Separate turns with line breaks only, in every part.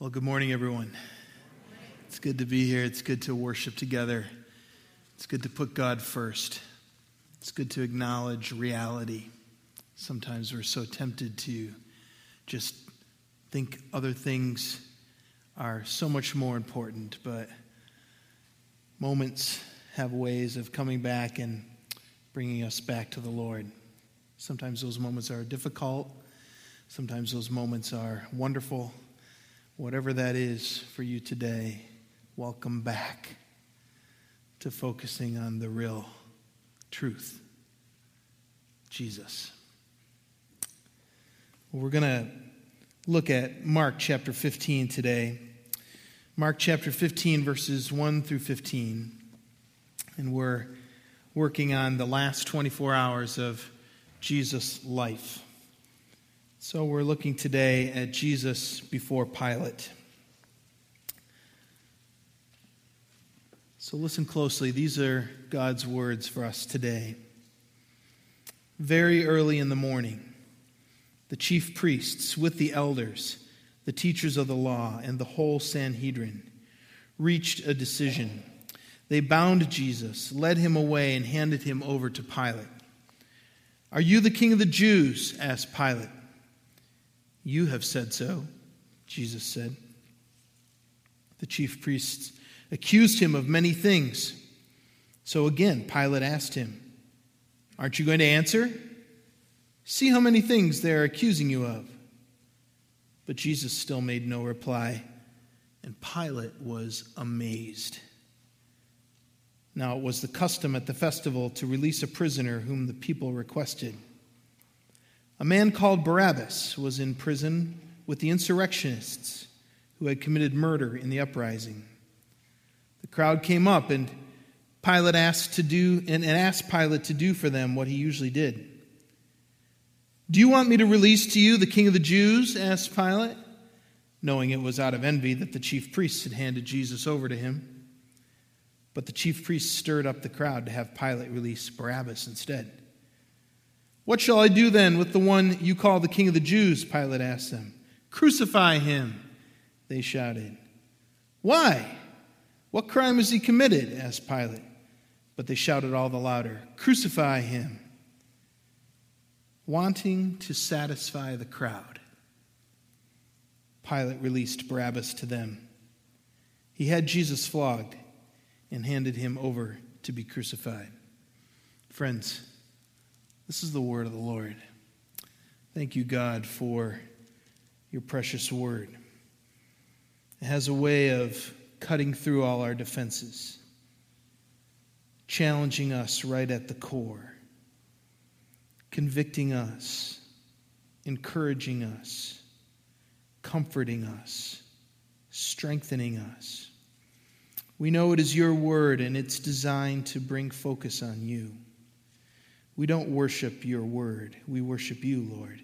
Well, good morning, everyone. It's good to be here. It's good to worship together. It's good to put God first. It's good to acknowledge reality. Sometimes we're so tempted to just think other things are so much more important, but moments have ways of coming back and bringing us back to the Lord. Sometimes those moments are difficult, sometimes those moments are wonderful. Whatever that is for you today, welcome back to focusing on the real truth Jesus. Well, we're going to look at Mark chapter 15 today. Mark chapter 15, verses 1 through 15. And we're working on the last 24 hours of Jesus' life. So we're looking today at Jesus before Pilate. So listen closely. These are God's words for us today. Very early in the morning, the chief priests with the elders, the teachers of the law, and the whole Sanhedrin reached a decision. They bound Jesus, led him away, and handed him over to Pilate. Are you the king of the Jews? asked Pilate. You have said so, Jesus said. The chief priests accused him of many things. So again, Pilate asked him, Aren't you going to answer? See how many things they're accusing you of. But Jesus still made no reply, and Pilate was amazed. Now, it was the custom at the festival to release a prisoner whom the people requested. A man called Barabbas was in prison with the insurrectionists who had committed murder in the uprising. The crowd came up and Pilate asked to do and asked Pilate to do for them what he usually did. Do you want me to release to you the king of the Jews? asked Pilate, knowing it was out of envy that the chief priests had handed Jesus over to him. But the chief priests stirred up the crowd to have Pilate release Barabbas instead. What shall I do then with the one you call the king of the Jews? Pilate asked them. Crucify him, they shouted. Why? What crime has he committed? asked Pilate. But they shouted all the louder, Crucify him, wanting to satisfy the crowd. Pilate released Barabbas to them. He had Jesus flogged and handed him over to be crucified. Friends, this is the word of the Lord. Thank you, God, for your precious word. It has a way of cutting through all our defenses, challenging us right at the core, convicting us, encouraging us, comforting us, strengthening us. We know it is your word and it's designed to bring focus on you. We don't worship your word, we worship you, Lord.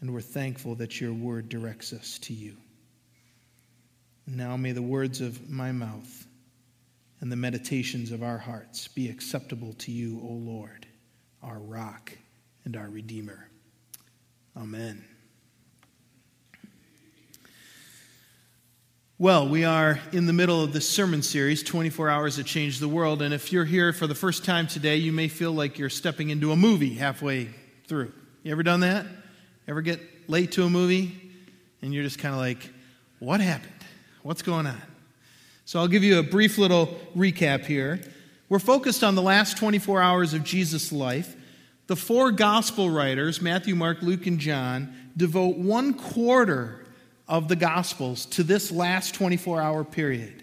And we're thankful that your word directs us to you. Now may the words of my mouth and the meditations of our hearts be acceptable to you, O Lord, our rock and our redeemer. Amen. Well, we are in the middle of this sermon series, 24 Hours That Changed the World. And if you're here for the first time today, you may feel like you're stepping into a movie halfway through. You ever done that? Ever get late to a movie and you're just kind of like, what happened? What's going on? So I'll give you a brief little recap here. We're focused on the last 24 hours of Jesus' life. The four gospel writers, Matthew, Mark, Luke, and John, devote one quarter of the Gospels to this last 24 hour period.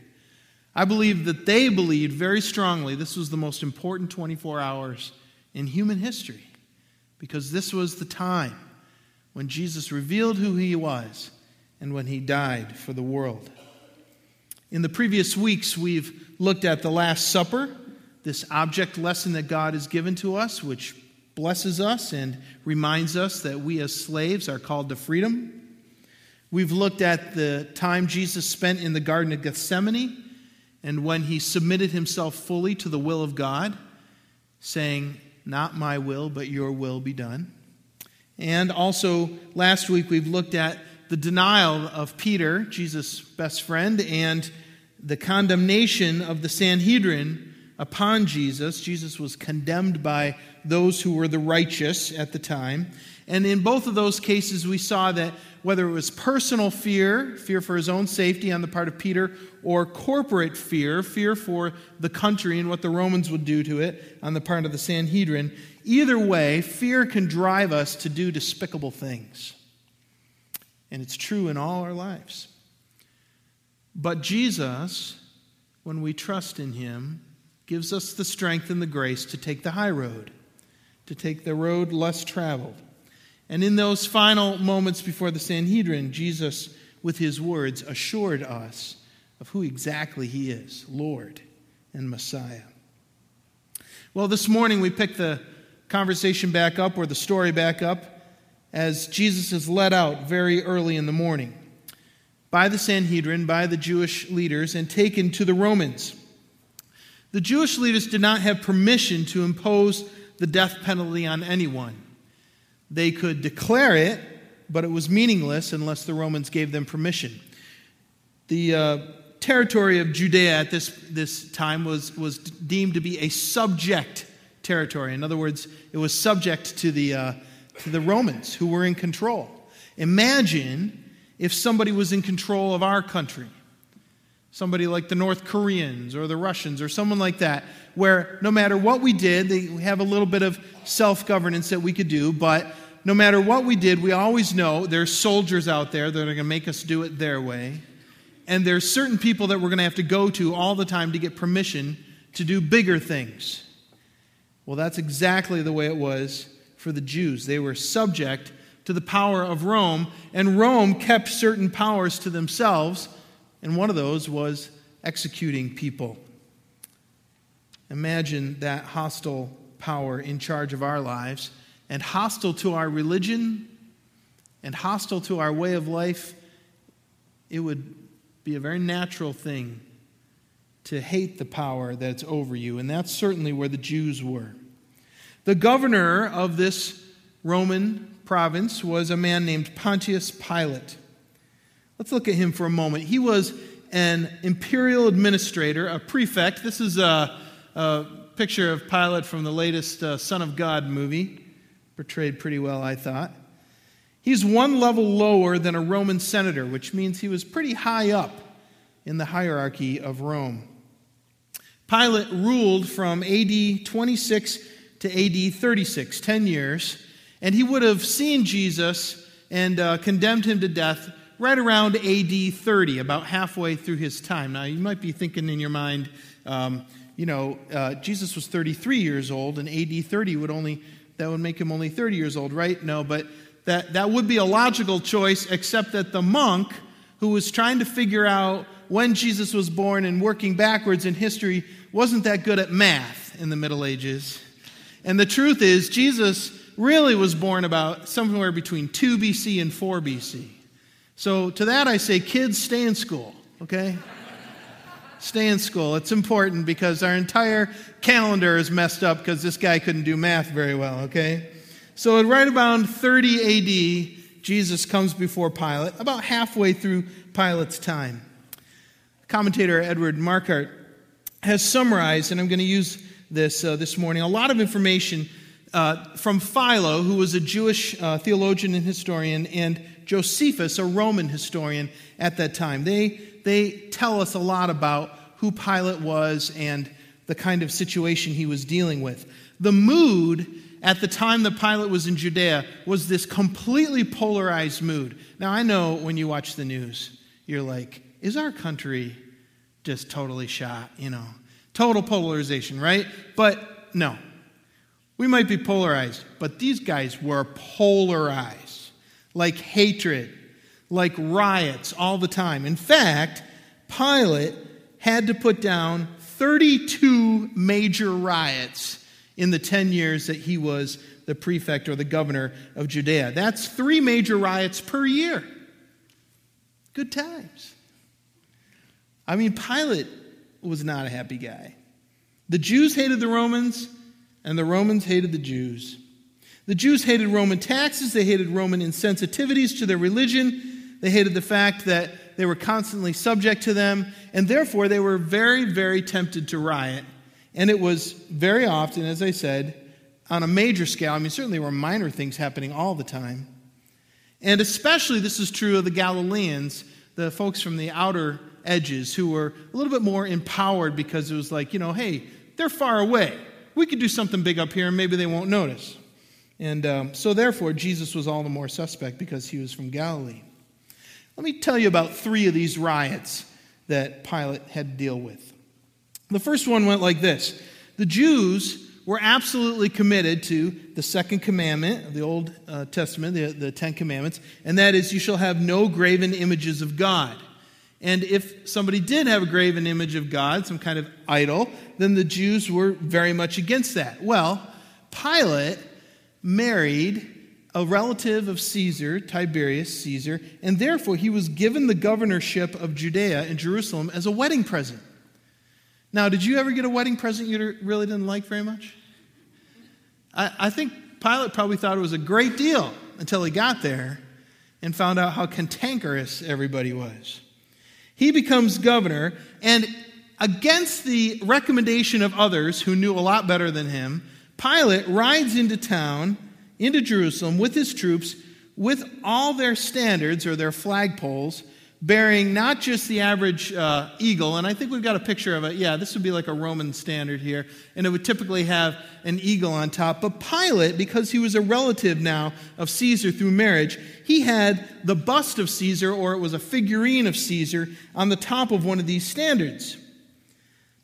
I believe that they believed very strongly this was the most important 24 hours in human history because this was the time when Jesus revealed who he was and when he died for the world. In the previous weeks, we've looked at the Last Supper, this object lesson that God has given to us, which blesses us and reminds us that we as slaves are called to freedom. We've looked at the time Jesus spent in the Garden of Gethsemane and when he submitted himself fully to the will of God, saying, Not my will, but your will be done. And also, last week, we've looked at the denial of Peter, Jesus' best friend, and the condemnation of the Sanhedrin upon Jesus. Jesus was condemned by those who were the righteous at the time. And in both of those cases, we saw that whether it was personal fear, fear for his own safety on the part of Peter, or corporate fear, fear for the country and what the Romans would do to it on the part of the Sanhedrin, either way, fear can drive us to do despicable things. And it's true in all our lives. But Jesus, when we trust in him, gives us the strength and the grace to take the high road, to take the road less traveled. And in those final moments before the Sanhedrin, Jesus, with his words, assured us of who exactly he is Lord and Messiah. Well, this morning we pick the conversation back up or the story back up as Jesus is led out very early in the morning by the Sanhedrin, by the Jewish leaders, and taken to the Romans. The Jewish leaders did not have permission to impose the death penalty on anyone. They could declare it, but it was meaningless unless the Romans gave them permission. The uh, territory of Judea at this, this time was, was deemed to be a subject territory. In other words, it was subject to the, uh, to the Romans who were in control. Imagine if somebody was in control of our country somebody like the North Koreans or the Russians or someone like that, where no matter what we did, they have a little bit of self governance that we could do, but no matter what we did, we always know there's soldiers out there that are going to make us do it their way. And there's certain people that we're going to have to go to all the time to get permission to do bigger things. Well, that's exactly the way it was for the Jews. They were subject to the power of Rome, and Rome kept certain powers to themselves and one of those was executing people. Imagine that hostile power in charge of our lives and hostile to our religion and hostile to our way of life. It would be a very natural thing to hate the power that's over you, and that's certainly where the Jews were. The governor of this Roman province was a man named Pontius Pilate. Let's look at him for a moment. He was an imperial administrator, a prefect. This is a, a picture of Pilate from the latest uh, Son of God movie. Portrayed pretty well, I thought. He's one level lower than a Roman senator, which means he was pretty high up in the hierarchy of Rome. Pilate ruled from AD 26 to AD 36, 10 years, and he would have seen Jesus and uh, condemned him to death right around AD 30, about halfway through his time. Now, you might be thinking in your mind, um, you know, uh, Jesus was 33 years old, and AD 30 would only, that would make him only 30 years old, right? No, but that, that would be a logical choice, except that the monk who was trying to figure out when Jesus was born and working backwards in history wasn't that good at math in the Middle Ages. And the truth is, Jesus really was born about somewhere between 2 BC and 4 BC. So to that I say, kids, stay in school, okay? Stay in school. It's important because our entire calendar is messed up because this guy couldn't do math very well, okay? So at right around 30 AD, Jesus comes before Pilate, about halfway through Pilate's time. Commentator Edward Markart has summarized, and I'm going to use this uh, this morning, a lot of information uh, from Philo, who was a Jewish uh, theologian and historian, and Josephus, a Roman historian at that time. They, they tell us a lot about who Pilate was and the kind of situation he was dealing with. The mood at the time that Pilate was in Judea was this completely polarized mood. Now, I know when you watch the news, you're like, is our country just totally shot? You know, total polarization, right? But no. We might be polarized, but these guys were polarized like hatred, like riots all the time. In fact, Pilate had to put down 32 major riots in the 10 years that he was the prefect or the governor of Judea. That's three major riots per year. Good times. I mean, Pilate was not a happy guy. The Jews hated the Romans, and the Romans hated the Jews. The Jews hated Roman taxes, they hated Roman insensitivities to their religion. They hated the fact that they were constantly subject to them, and therefore they were very, very tempted to riot. And it was very often, as I said, on a major scale. I mean, certainly there were minor things happening all the time. And especially this is true of the Galileans, the folks from the outer edges who were a little bit more empowered because it was like, you know, hey, they're far away. We could do something big up here and maybe they won't notice. And um, so, therefore, Jesus was all the more suspect because he was from Galilee. Let me tell you about three of these riots that Pilate had to deal with. The first one went like this The Jews were absolutely committed to the second commandment of the Old uh, Testament, the, the Ten Commandments, and that is, you shall have no graven images of God. And if somebody did have a graven image of God, some kind of idol, then the Jews were very much against that. Well, Pilate married a relative of Caesar, Tiberius Caesar, and therefore he was given the governorship of Judea and Jerusalem as a wedding present. Now, did you ever get a wedding present you really didn't like very much? I, I think Pilate probably thought it was a great deal until he got there and found out how cantankerous everybody was. He becomes governor, and against the recommendation of others who knew a lot better than him, Pilate rides into town, into Jerusalem, with his troops, with all their standards or their flagpoles, bearing not just the average uh, eagle, and I think we've got a picture of it. Yeah, this would be like a Roman standard here, and it would typically have an eagle on top. But Pilate, because he was a relative now of Caesar through marriage, he had the bust of Caesar, or it was a figurine of Caesar, on the top of one of these standards.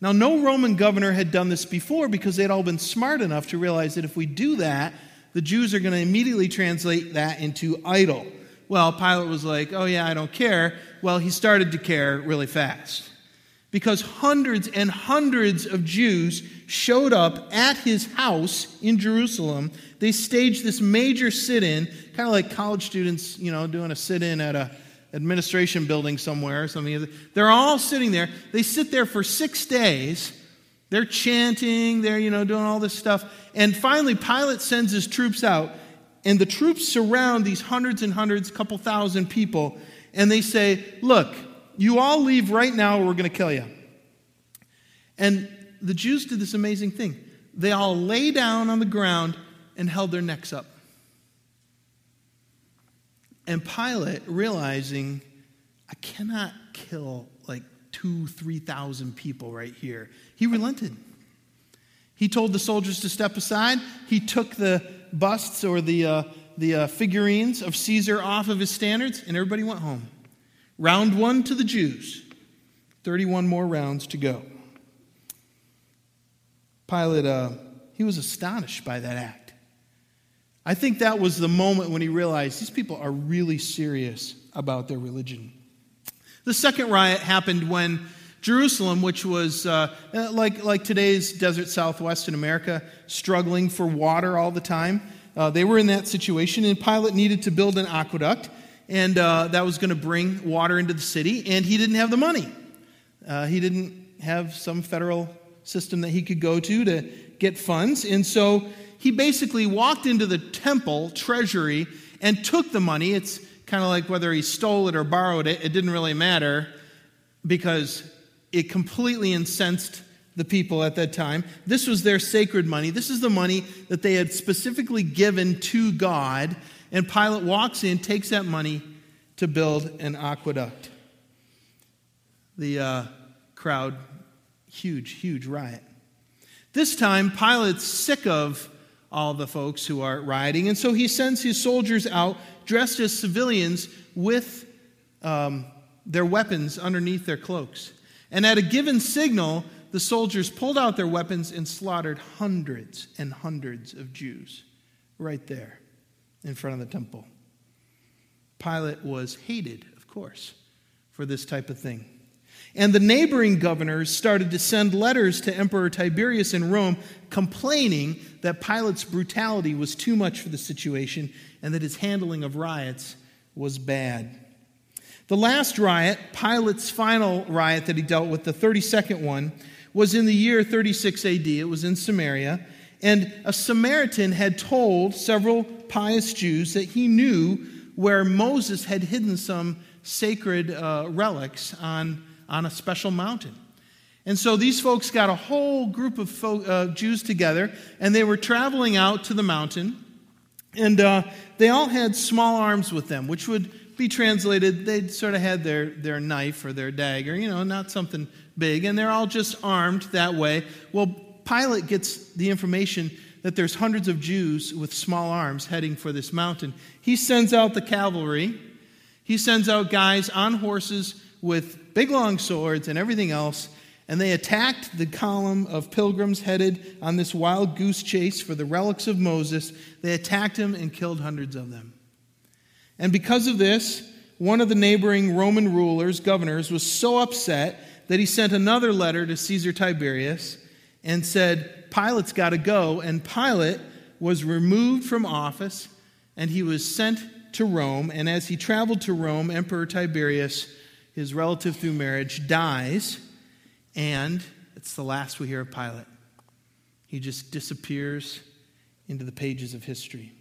Now, no Roman governor had done this before because they'd all been smart enough to realize that if we do that, the Jews are going to immediately translate that into idol. Well, Pilate was like, oh, yeah, I don't care. Well, he started to care really fast because hundreds and hundreds of Jews showed up at his house in Jerusalem. They staged this major sit in, kind of like college students, you know, doing a sit in at a administration building somewhere or something. They're all sitting there. They sit there for six days. They're chanting, they're, you know, doing all this stuff. And finally, Pilate sends his troops out, and the troops surround these hundreds and hundreds, couple thousand people, and they say, Look, you all leave right now, or we're going to kill you. And the Jews did this amazing thing. They all lay down on the ground and held their necks up. And Pilate, realizing, I cannot kill like two, 3,000 people right here, he relented. He told the soldiers to step aside. He took the busts or the, uh, the uh, figurines of Caesar off of his standards, and everybody went home. Round one to the Jews, 31 more rounds to go. Pilate, uh, he was astonished by that act. I think that was the moment when he realized these people are really serious about their religion. The second riot happened when Jerusalem, which was uh, like, like today's desert southwest in America, struggling for water all the time, uh, they were in that situation, and Pilate needed to build an aqueduct, and uh, that was going to bring water into the city, and he didn't have the money. Uh, he didn't have some federal system that he could go to to get funds, and so he basically walked into the temple treasury and took the money. It's kind of like whether he stole it or borrowed it, it didn't really matter because it completely incensed the people at that time. This was their sacred money. This is the money that they had specifically given to God. And Pilate walks in, takes that money to build an aqueduct. The uh, crowd, huge, huge riot. This time, Pilate's sick of all the folks who are rioting. And so he sends his soldiers out dressed as civilians with um, their weapons underneath their cloaks. And at a given signal, the soldiers pulled out their weapons and slaughtered hundreds and hundreds of Jews right there in front of the temple. Pilate was hated, of course, for this type of thing. And the neighboring governors started to send letters to Emperor Tiberius in Rome complaining that Pilate's brutality was too much for the situation and that his handling of riots was bad. The last riot, Pilate's final riot that he dealt with, the 32nd one, was in the year 36 AD. It was in Samaria. And a Samaritan had told several pious Jews that he knew where Moses had hidden some sacred uh, relics on, on a special mountain. And so these folks got a whole group of folk, uh, Jews together, and they were traveling out to the mountain. And uh, they all had small arms with them, which would be translated, they sort of had their, their knife or their dagger, you know, not something big. And they're all just armed that way. Well, Pilate gets the information that there's hundreds of Jews with small arms heading for this mountain. He sends out the cavalry, he sends out guys on horses with big long swords and everything else and they attacked the column of pilgrims headed on this wild goose chase for the relics of Moses. They attacked him and killed hundreds of them. And because of this, one of the neighboring Roman rulers, governors, was so upset that he sent another letter to Caesar Tiberius and said, Pilate's got to go. And Pilate was removed from office and he was sent to Rome. And as he traveled to Rome, Emperor Tiberius, his relative through marriage, dies. And it's the last we hear of Pilate. He just disappears into the pages of history.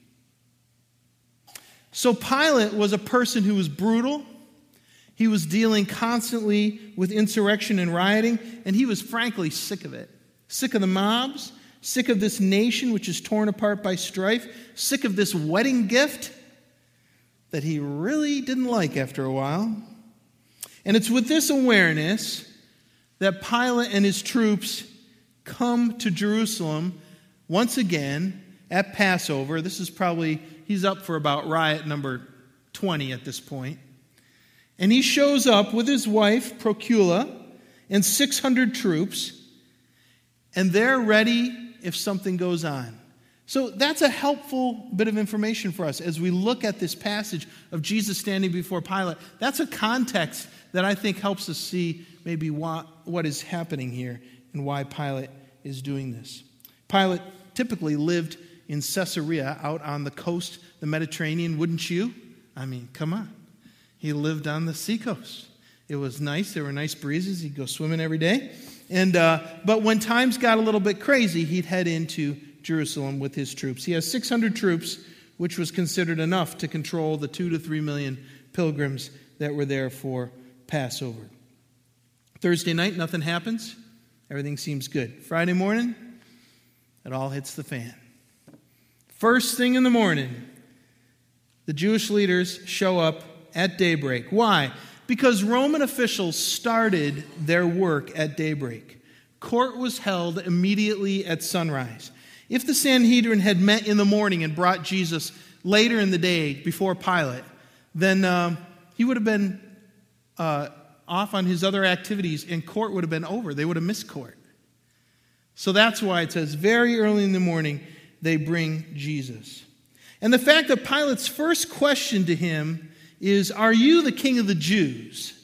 So, Pilate was a person who was brutal. He was dealing constantly with insurrection and rioting, and he was frankly sick of it. Sick of the mobs, sick of this nation which is torn apart by strife, sick of this wedding gift that he really didn't like after a while. And it's with this awareness that Pilate and his troops come to Jerusalem once again at Passover. This is probably, he's up for about riot number 20 at this point. And he shows up with his wife, Procula, and 600 troops, and they're ready if something goes on. So that's a helpful bit of information for us as we look at this passage of Jesus standing before Pilate. That's a context that I think helps us see maybe what, what is happening here and why Pilate is doing this. Pilate typically lived in Caesarea out on the coast, the Mediterranean, wouldn't you? I mean, come on. He lived on the seacoast. It was nice. There were nice breezes. He'd go swimming every day. And, uh, but when times got a little bit crazy, he'd head into Jerusalem with his troops. He has 600 troops, which was considered enough to control the two to three million pilgrims that were there for Passover. Thursday night, nothing happens. Everything seems good. Friday morning, it all hits the fan. First thing in the morning, the Jewish leaders show up at daybreak. Why? Because Roman officials started their work at daybreak. Court was held immediately at sunrise. If the Sanhedrin had met in the morning and brought Jesus later in the day before Pilate, then uh, he would have been uh, off on his other activities, and court would have been over. They would have missed court. So that's why it says, very early in the morning, they bring Jesus. And the fact that Pilate's first question to him is, Are you the king of the Jews?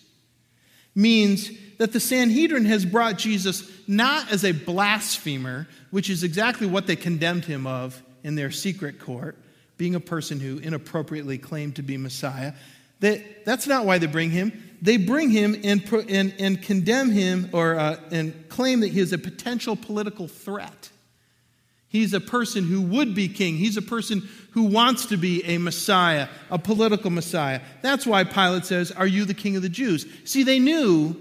means that the Sanhedrin has brought Jesus not as a blasphemer, which is exactly what they condemned him of in their secret court, being a person who inappropriately claimed to be Messiah. That, that's not why they bring him they bring him and, and, and condemn him or, uh, and claim that he is a potential political threat. He's a person who would be king. He's a person who wants to be a Messiah, a political Messiah. That's why Pilate says, Are you the king of the Jews? See, they knew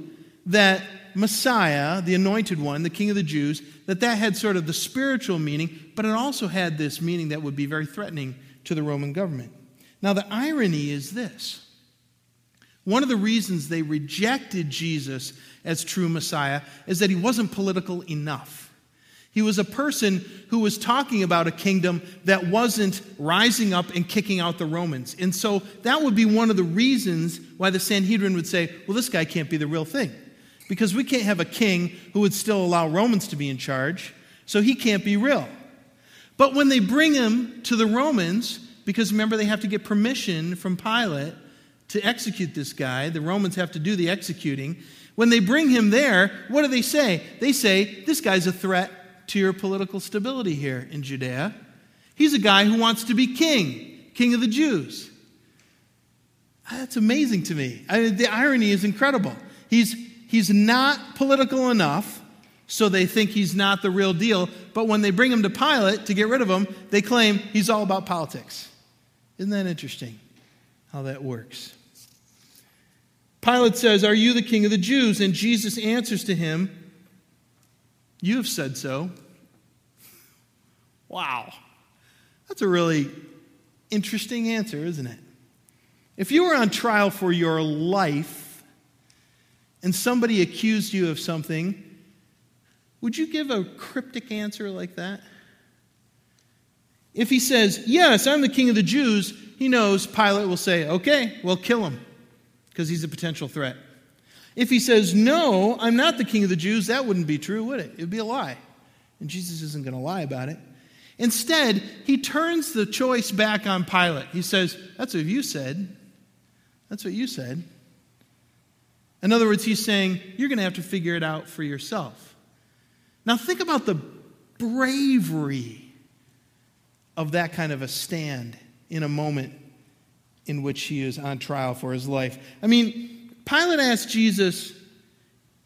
that Messiah, the anointed one, the king of the Jews, that that had sort of the spiritual meaning, but it also had this meaning that would be very threatening to the Roman government. Now, the irony is this one of the reasons they rejected Jesus as true Messiah is that he wasn't political enough. He was a person who was talking about a kingdom that wasn't rising up and kicking out the Romans. And so that would be one of the reasons why the Sanhedrin would say, well, this guy can't be the real thing. Because we can't have a king who would still allow Romans to be in charge, so he can't be real. But when they bring him to the Romans, because remember they have to get permission from Pilate, to execute this guy. The Romans have to do the executing. When they bring him there, what do they say? They say, This guy's a threat to your political stability here in Judea. He's a guy who wants to be king, king of the Jews. Ah, that's amazing to me. I mean, the irony is incredible. He's, he's not political enough, so they think he's not the real deal. But when they bring him to Pilate to get rid of him, they claim he's all about politics. Isn't that interesting? How that works. Pilate says, Are you the king of the Jews? And Jesus answers to him, You have said so. Wow. That's a really interesting answer, isn't it? If you were on trial for your life and somebody accused you of something, would you give a cryptic answer like that? If he says, Yes, I'm the king of the Jews, he knows Pilate will say, Okay, well, kill him, because he's a potential threat. If he says, No, I'm not the king of the Jews, that wouldn't be true, would it? It would be a lie. And Jesus isn't going to lie about it. Instead, he turns the choice back on Pilate. He says, That's what you said. That's what you said. In other words, he's saying, You're going to have to figure it out for yourself. Now, think about the bravery of that kind of a stand in a moment in which he is on trial for his life. I mean, Pilate asked Jesus,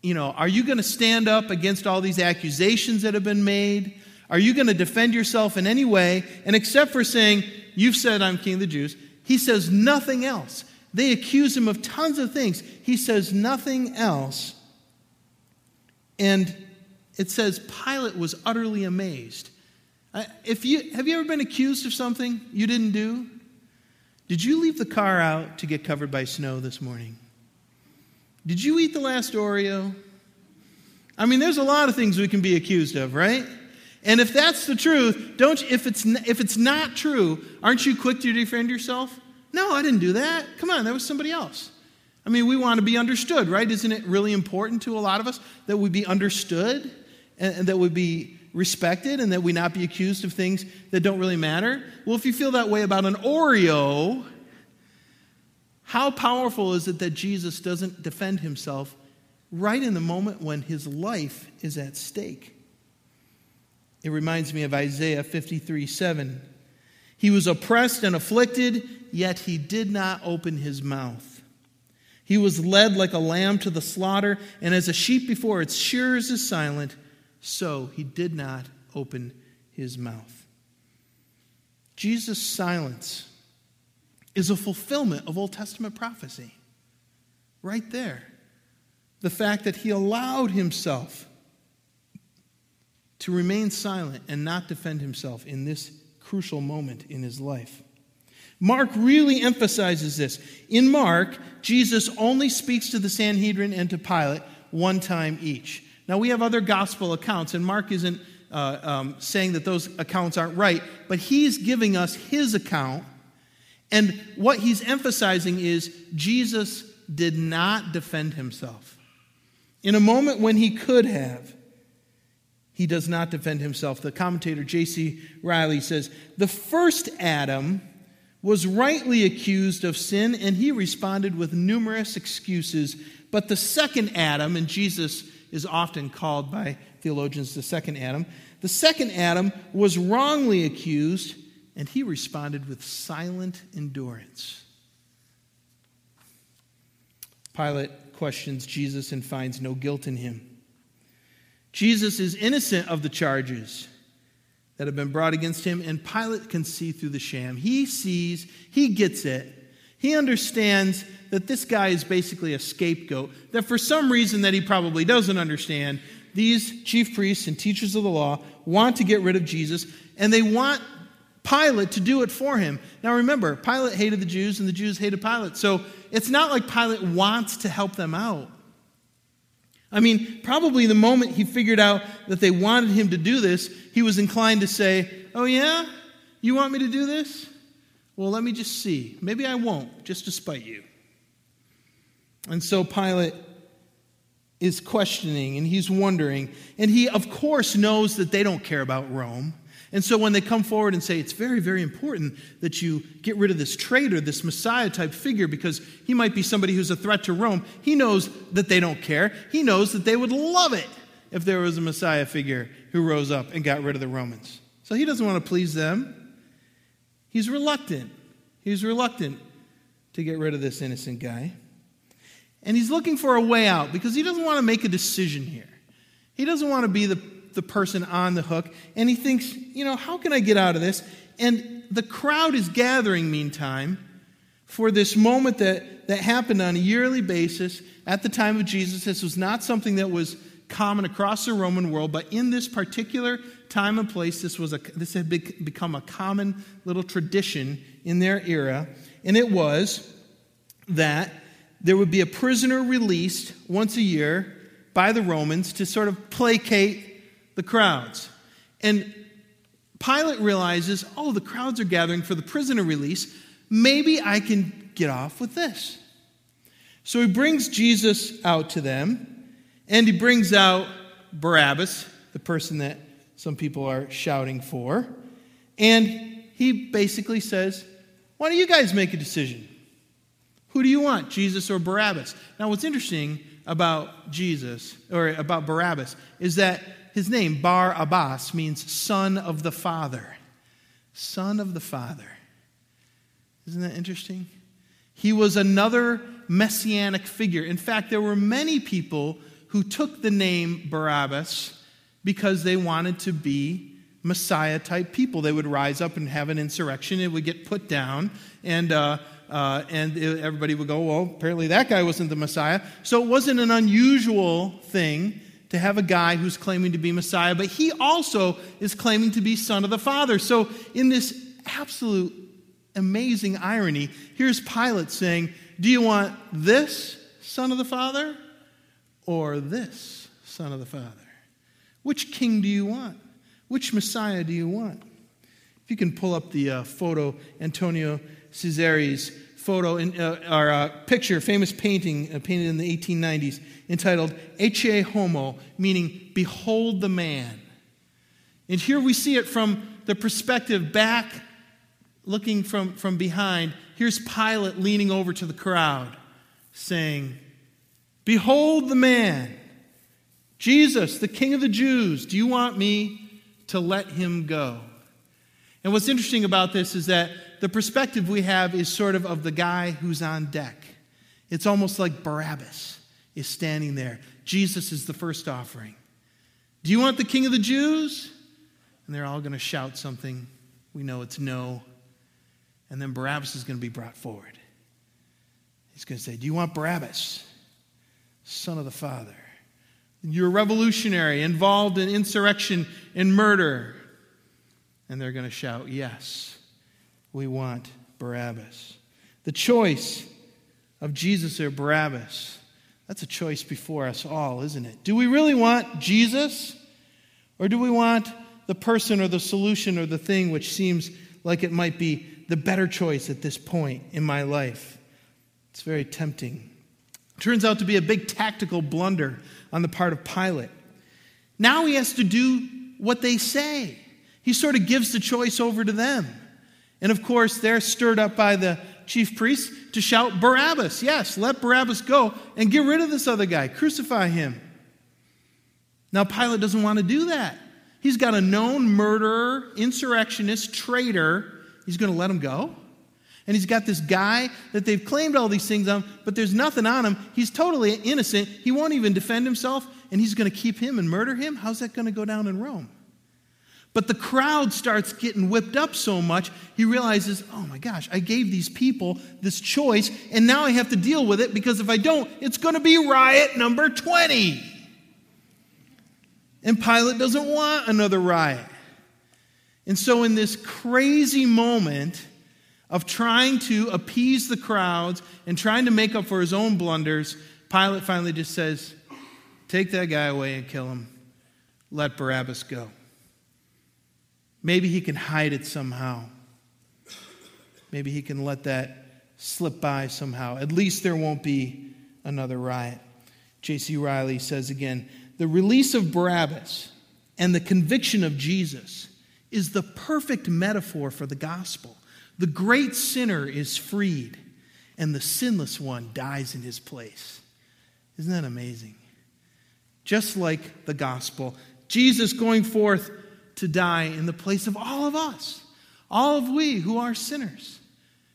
You know, are you going to stand up against all these accusations that have been made? Are you going to defend yourself in any way? And except for saying, You've said I'm king of the Jews, he says nothing else. They accuse him of tons of things. He says nothing else. And it says Pilate was utterly amazed. If you, have you ever been accused of something you didn't do? Did you leave the car out to get covered by snow this morning? Did you eat the last Oreo? I mean, there's a lot of things we can be accused of, right? And if that's the truth, don't if it's if it's not true, aren't you quick to defend yourself? No, I didn't do that. Come on, that was somebody else. I mean, we want to be understood, right? Isn't it really important to a lot of us that we be understood and, and that we be respected and that we not be accused of things that don't really matter? Well, if you feel that way about an Oreo, how powerful is it that Jesus doesn't defend himself right in the moment when his life is at stake? It reminds me of Isaiah 53 7. He was oppressed and afflicted, yet he did not open his mouth. He was led like a lamb to the slaughter, and as a sheep before its shearers is silent, so he did not open his mouth. Jesus' silence is a fulfillment of Old Testament prophecy. Right there. The fact that he allowed himself to remain silent and not defend himself in this crucial moment in his life. Mark really emphasizes this. In Mark, Jesus only speaks to the Sanhedrin and to Pilate one time each. Now, we have other gospel accounts, and Mark isn't uh, um, saying that those accounts aren't right, but he's giving us his account. And what he's emphasizing is Jesus did not defend himself. In a moment when he could have, he does not defend himself. The commentator J.C. Riley says the first Adam was rightly accused of sin, and he responded with numerous excuses. But the second Adam, and Jesus is often called by theologians the second Adam, the second Adam was wrongly accused, and he responded with silent endurance. Pilate questions Jesus and finds no guilt in him. Jesus is innocent of the charges that have been brought against him, and Pilate can see through the sham. He sees, he gets it. He understands that this guy is basically a scapegoat, that for some reason that he probably doesn't understand, these chief priests and teachers of the law want to get rid of Jesus, and they want Pilate to do it for him. Now remember, Pilate hated the Jews, and the Jews hated Pilate. So it's not like Pilate wants to help them out. I mean, probably the moment he figured out that they wanted him to do this, he was inclined to say, Oh, yeah? You want me to do this? Well, let me just see. Maybe I won't, just to spite you. And so Pilate is questioning and he's wondering. And he, of course, knows that they don't care about Rome. And so when they come forward and say, it's very, very important that you get rid of this traitor, this Messiah type figure, because he might be somebody who's a threat to Rome, he knows that they don't care. He knows that they would love it if there was a Messiah figure who rose up and got rid of the Romans. So he doesn't want to please them. He's reluctant. He's reluctant to get rid of this innocent guy. And he's looking for a way out because he doesn't want to make a decision here. He doesn't want to be the, the person on the hook. And he thinks, you know, how can I get out of this? And the crowd is gathering, meantime, for this moment that, that happened on a yearly basis at the time of Jesus. This was not something that was common across the Roman world, but in this particular time and place, this, was a, this had become a common little tradition in their era. And it was that there would be a prisoner released once a year by the Romans to sort of placate the crowds. And Pilate realizes, oh, the crowds are gathering for the prisoner release. Maybe I can get off with this. So he brings Jesus out to them, and he brings out Barabbas, the person that some people are shouting for. And he basically says, Why don't you guys make a decision? Who do you want, Jesus or Barabbas? Now, what's interesting about Jesus, or about Barabbas, is that his name, Bar Abbas, means son of the Father. Son of the Father. Isn't that interesting? He was another messianic figure. In fact, there were many people who took the name Barabbas because they wanted to be Messiah type people. They would rise up and have an insurrection, it would get put down, and, uh, uh, and it, everybody would go, Well, apparently that guy wasn't the Messiah. So it wasn't an unusual thing to have a guy who's claiming to be Messiah, but he also is claiming to be Son of the Father. So, in this absolute amazing irony. Here's Pilate saying, Do you want this son of the Father or this son of the Father? Which king do you want? Which Messiah do you want? If you can pull up the uh, photo, Antonio Ciseri's photo, in, uh, or uh, picture, famous painting uh, painted in the 1890s, entitled Ecce Homo, meaning Behold the Man. And here we see it from the perspective back looking from, from behind, here's Pilate leaning over to the crowd, saying, Behold the man, Jesus, the King of the Jews. Do you want me to let him go? And what's interesting about this is that the perspective we have is sort of of the guy who's on deck. It's almost like Barabbas is standing there. Jesus is the first offering. Do you want the King of the Jews? And they're all going to shout something. We know it's no. And then Barabbas is going to be brought forward. He's going to say, Do you want Barabbas, son of the Father? You're revolutionary involved in insurrection and murder. And they're going to shout, Yes, we want Barabbas. The choice of Jesus or Barabbas, that's a choice before us all, isn't it? Do we really want Jesus? Or do we want the person or the solution or the thing which seems like it might be the better choice at this point in my life. It's very tempting. Turns out to be a big tactical blunder on the part of Pilate. Now he has to do what they say. He sort of gives the choice over to them. And of course, they're stirred up by the chief priests to shout, Barabbas, yes, let Barabbas go and get rid of this other guy, crucify him. Now, Pilate doesn't want to do that. He's got a known murderer, insurrectionist, traitor He's going to let him go? And he's got this guy that they've claimed all these things on, but there's nothing on him. He's totally innocent. He won't even defend himself, and he's going to keep him and murder him? How's that going to go down in Rome? But the crowd starts getting whipped up so much, he realizes, oh my gosh, I gave these people this choice, and now I have to deal with it because if I don't, it's going to be riot number 20. And Pilate doesn't want another riot. And so, in this crazy moment of trying to appease the crowds and trying to make up for his own blunders, Pilate finally just says, Take that guy away and kill him. Let Barabbas go. Maybe he can hide it somehow. Maybe he can let that slip by somehow. At least there won't be another riot. J.C. Riley says again the release of Barabbas and the conviction of Jesus is the perfect metaphor for the gospel. The great sinner is freed, and the sinless one dies in his place. Isn't that amazing? Just like the gospel, Jesus going forth to die in the place of all of us, all of we who are sinners,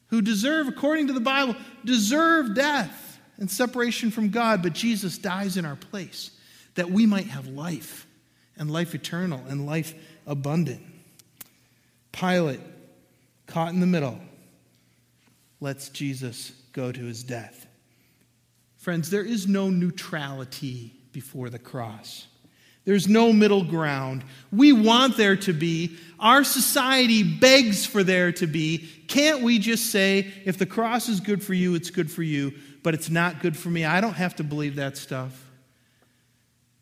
who deserve, according to the Bible, deserve death and separation from God, but Jesus dies in our place that we might have life and life eternal and life abundant. Pilate, caught in the middle, lets Jesus go to his death. Friends, there is no neutrality before the cross. There's no middle ground. We want there to be. Our society begs for there to be. Can't we just say, if the cross is good for you, it's good for you, but it's not good for me? I don't have to believe that stuff.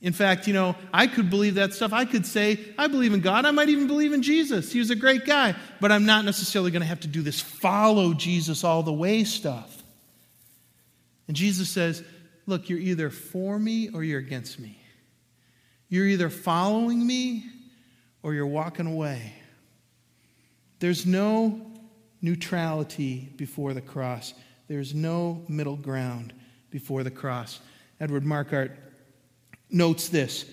In fact, you know, I could believe that stuff. I could say, I believe in God. I might even believe in Jesus. He was a great guy. But I'm not necessarily going to have to do this follow Jesus all the way stuff. And Jesus says, Look, you're either for me or you're against me. You're either following me or you're walking away. There's no neutrality before the cross, there's no middle ground before the cross. Edward Markquart notes this.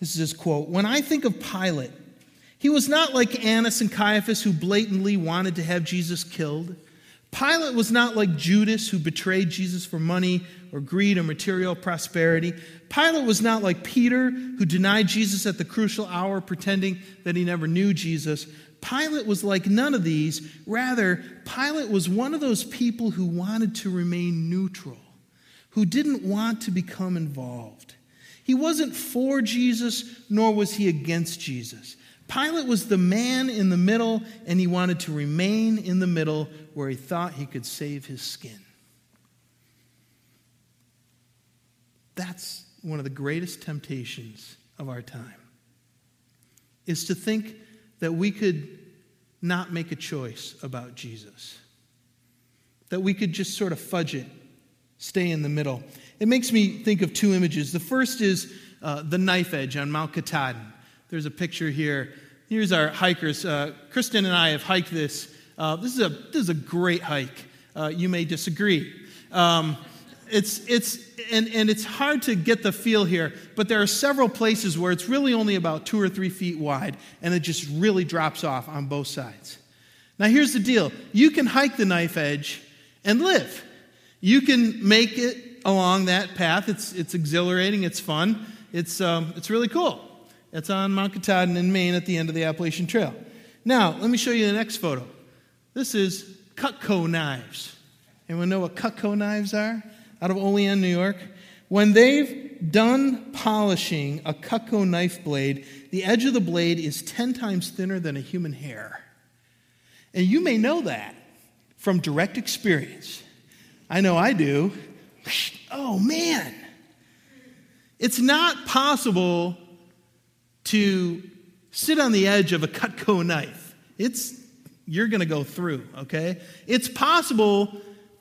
This is his quote When I think of Pilate, he was not like Annas and Caiaphas who blatantly wanted to have Jesus killed. Pilate was not like Judas who betrayed Jesus for money or greed or material prosperity. Pilate was not like Peter who denied Jesus at the crucial hour, pretending that he never knew Jesus. Pilate was like none of these. Rather, Pilate was one of those people who wanted to remain neutral, who didn't want to become involved. He wasn't for Jesus, nor was he against Jesus. Pilate was the man in the middle, and he wanted to remain in the middle where he thought he could save his skin. That's one of the greatest temptations of our time, is to think that we could not make a choice about Jesus, that we could just sort of fudge it, stay in the middle. It makes me think of two images. The first is uh, the knife edge on Mount Katahdin. There's a picture here. Here's our hikers. Uh, Kristen and I have hiked this. Uh, this, is a, this is a great hike. Uh, you may disagree. Um, it's, it's, and, and it's hard to get the feel here, but there are several places where it's really only about two or three feet wide, and it just really drops off on both sides. Now, here's the deal you can hike the knife edge and live. You can make it along that path. It's, it's exhilarating, it's fun, it's, um, it's really cool. It's on Mount Katahdin in Maine at the end of the Appalachian Trail. Now, let me show you the next photo. This is Cutco knives. Anyone know what Cutco knives are? Out of Olean, New York. When they've done polishing a Cutco knife blade, the edge of the blade is 10 times thinner than a human hair. And you may know that from direct experience. I know I do. Oh, man. It's not possible to sit on the edge of a Cutco knife. It's you're going to go through, okay? It's possible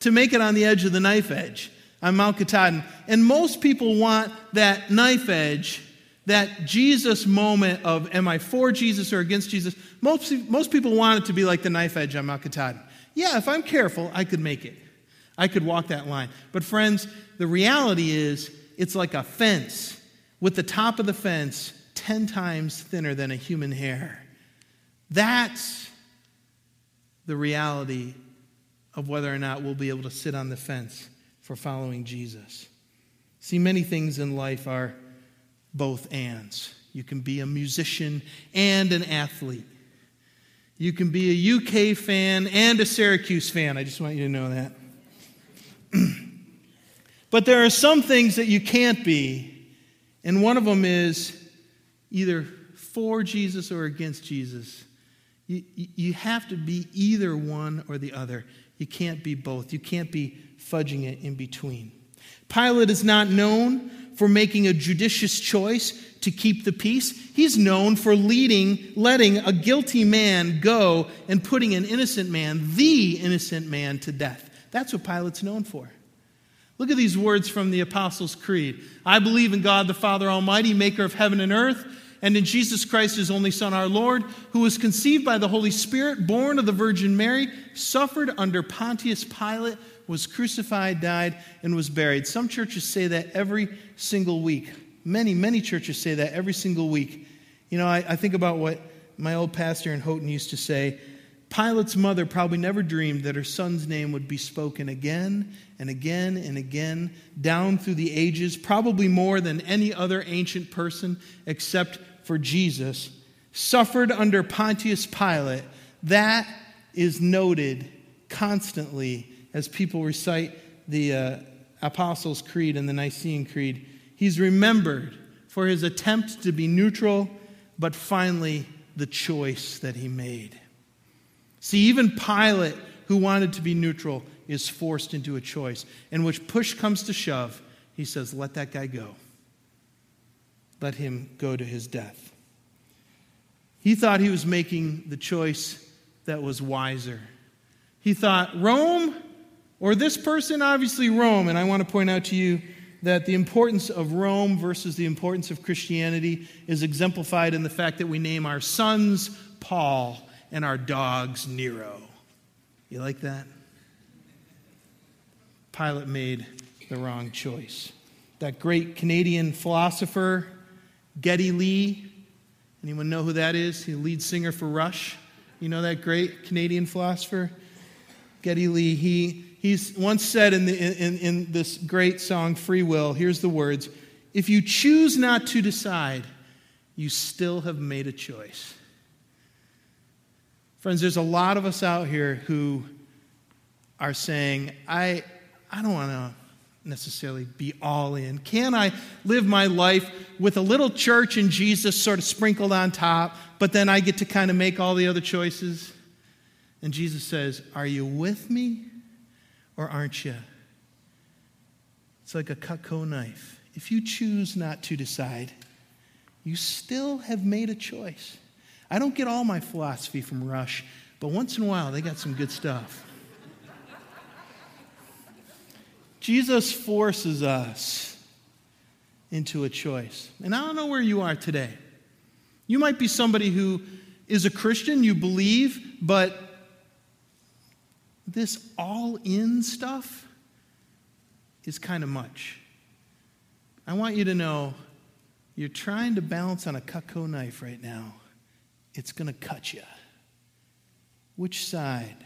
to make it on the edge of the knife edge on Mount Katahdin. And most people want that knife edge, that Jesus moment of am I for Jesus or against Jesus? Most, most people want it to be like the knife edge on Mount Katahdin. Yeah, if I'm careful, I could make it. I could walk that line. But, friends, the reality is it's like a fence with the top of the fence 10 times thinner than a human hair. That's the reality of whether or not we'll be able to sit on the fence for following Jesus. See, many things in life are both ands. You can be a musician and an athlete. You can be a UK fan and a Syracuse fan. I just want you to know that. but there are some things that you can't be, and one of them is either for Jesus or against Jesus. You, you have to be either one or the other. You can't be both. You can't be fudging it in between. Pilate is not known for making a judicious choice to keep the peace. He's known for leading, letting a guilty man go and putting an innocent man, the innocent man, to death. That's what Pilate's known for. Look at these words from the Apostles' Creed I believe in God the Father Almighty, maker of heaven and earth, and in Jesus Christ, his only Son, our Lord, who was conceived by the Holy Spirit, born of the Virgin Mary, suffered under Pontius Pilate, was crucified, died, and was buried. Some churches say that every single week. Many, many churches say that every single week. You know, I, I think about what my old pastor in Houghton used to say Pilate's mother probably never dreamed that her son's name would be spoken again and again and again down through the ages, probably more than any other ancient person except for Jesus, suffered under Pontius Pilate. That is noted constantly as people recite the uh, Apostles' Creed and the Nicene Creed, he's remembered for his attempt to be neutral, but finally the choice that he made. See, even Pilate, who wanted to be neutral, is forced into a choice in which push comes to shove. He says, Let that guy go. Let him go to his death. He thought he was making the choice that was wiser. He thought, Rome or this person, obviously Rome. And I want to point out to you that the importance of Rome versus the importance of Christianity is exemplified in the fact that we name our sons Paul and our dogs Nero. You like that? Pilate made the wrong choice. That great Canadian philosopher, Geddy Lee, anyone know who that is? He lead singer for Rush. You know that great Canadian philosopher? Geddy Lee, he, he's once said in, the, in, in this great song, Free Will, here's the words If you choose not to decide, you still have made a choice. Friends, there's a lot of us out here who are saying, I, I don't want to necessarily be all in. Can I live my life with a little church and Jesus sort of sprinkled on top, but then I get to kind of make all the other choices? And Jesus says, Are you with me or aren't you? It's like a Cutco knife. If you choose not to decide, you still have made a choice. I don't get all my philosophy from Rush, but once in a while they got some good stuff. Jesus forces us into a choice. And I don't know where you are today. You might be somebody who is a Christian, you believe, but this all in stuff is kind of much. I want you to know you're trying to balance on a Cutco knife right now. It's going to cut you. Which side?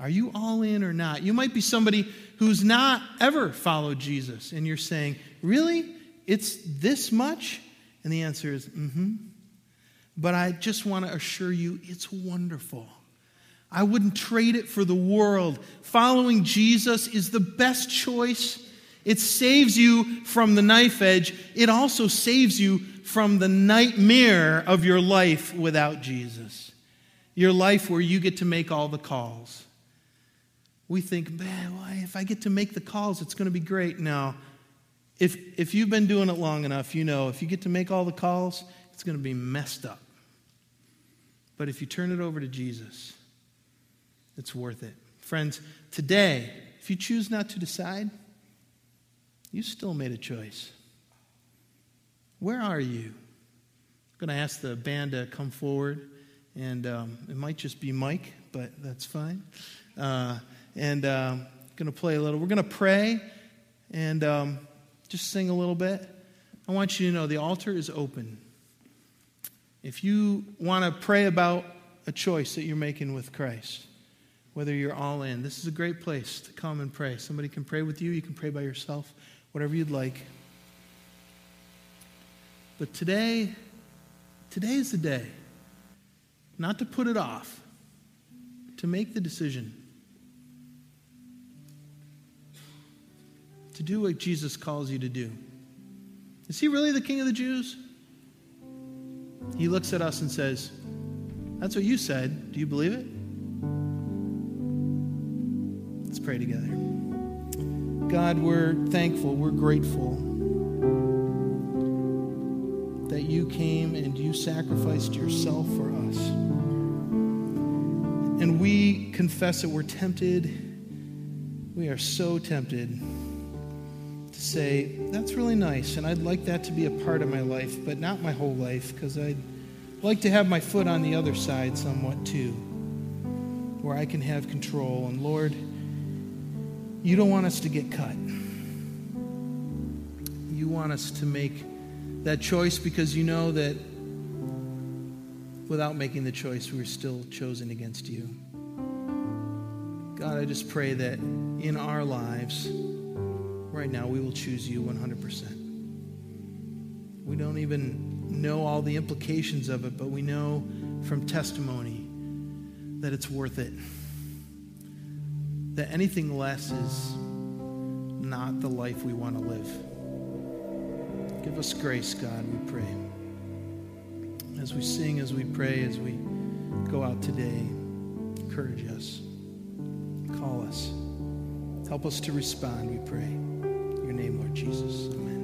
Are you all in or not? You might be somebody who's not ever followed Jesus, and you're saying, Really? It's this much? And the answer is, Mm hmm. But I just want to assure you, it's wonderful. I wouldn't trade it for the world. Following Jesus is the best choice. It saves you from the knife edge. It also saves you from the nightmare of your life without Jesus. Your life where you get to make all the calls we think, man, well, if I get to make the calls, it's going to be great. Now, if, if you've been doing it long enough, you know if you get to make all the calls, it's going to be messed up. But if you turn it over to Jesus, it's worth it. Friends, today, if you choose not to decide, you still made a choice. Where are you? I'm going to ask the band to come forward, and um, it might just be Mike, but that's fine. Uh, and um, going to play a little. We're going to pray and um, just sing a little bit. I want you to know the altar is open. If you want to pray about a choice that you're making with Christ, whether you're all in, this is a great place to come and pray. Somebody can pray with you, you can pray by yourself, whatever you'd like. But today, today is the day not to put it off, to make the decision to do what Jesus calls you to do. Is he really the king of the Jews? He looks at us and says, That's what you said. Do you believe it? Let's pray together. God, we're thankful, we're grateful that you came and you sacrificed yourself for us. And we confess that we're tempted. We are so tempted to say, that's really nice, and I'd like that to be a part of my life, but not my whole life, because I'd like to have my foot on the other side somewhat too, where I can have control. And Lord, you don't want us to get cut. You want us to make that choice because you know that without making the choice, we're still chosen against you. God, I just pray that in our lives, right now, we will choose you 100%. We don't even know all the implications of it, but we know from testimony that it's worth it. That anything less is not the life we want to live. Give us grace, God, we pray. As we sing, as we pray, as we go out today, encourage us, call us, help us to respond, we pray. In your name, Lord Jesus. Amen.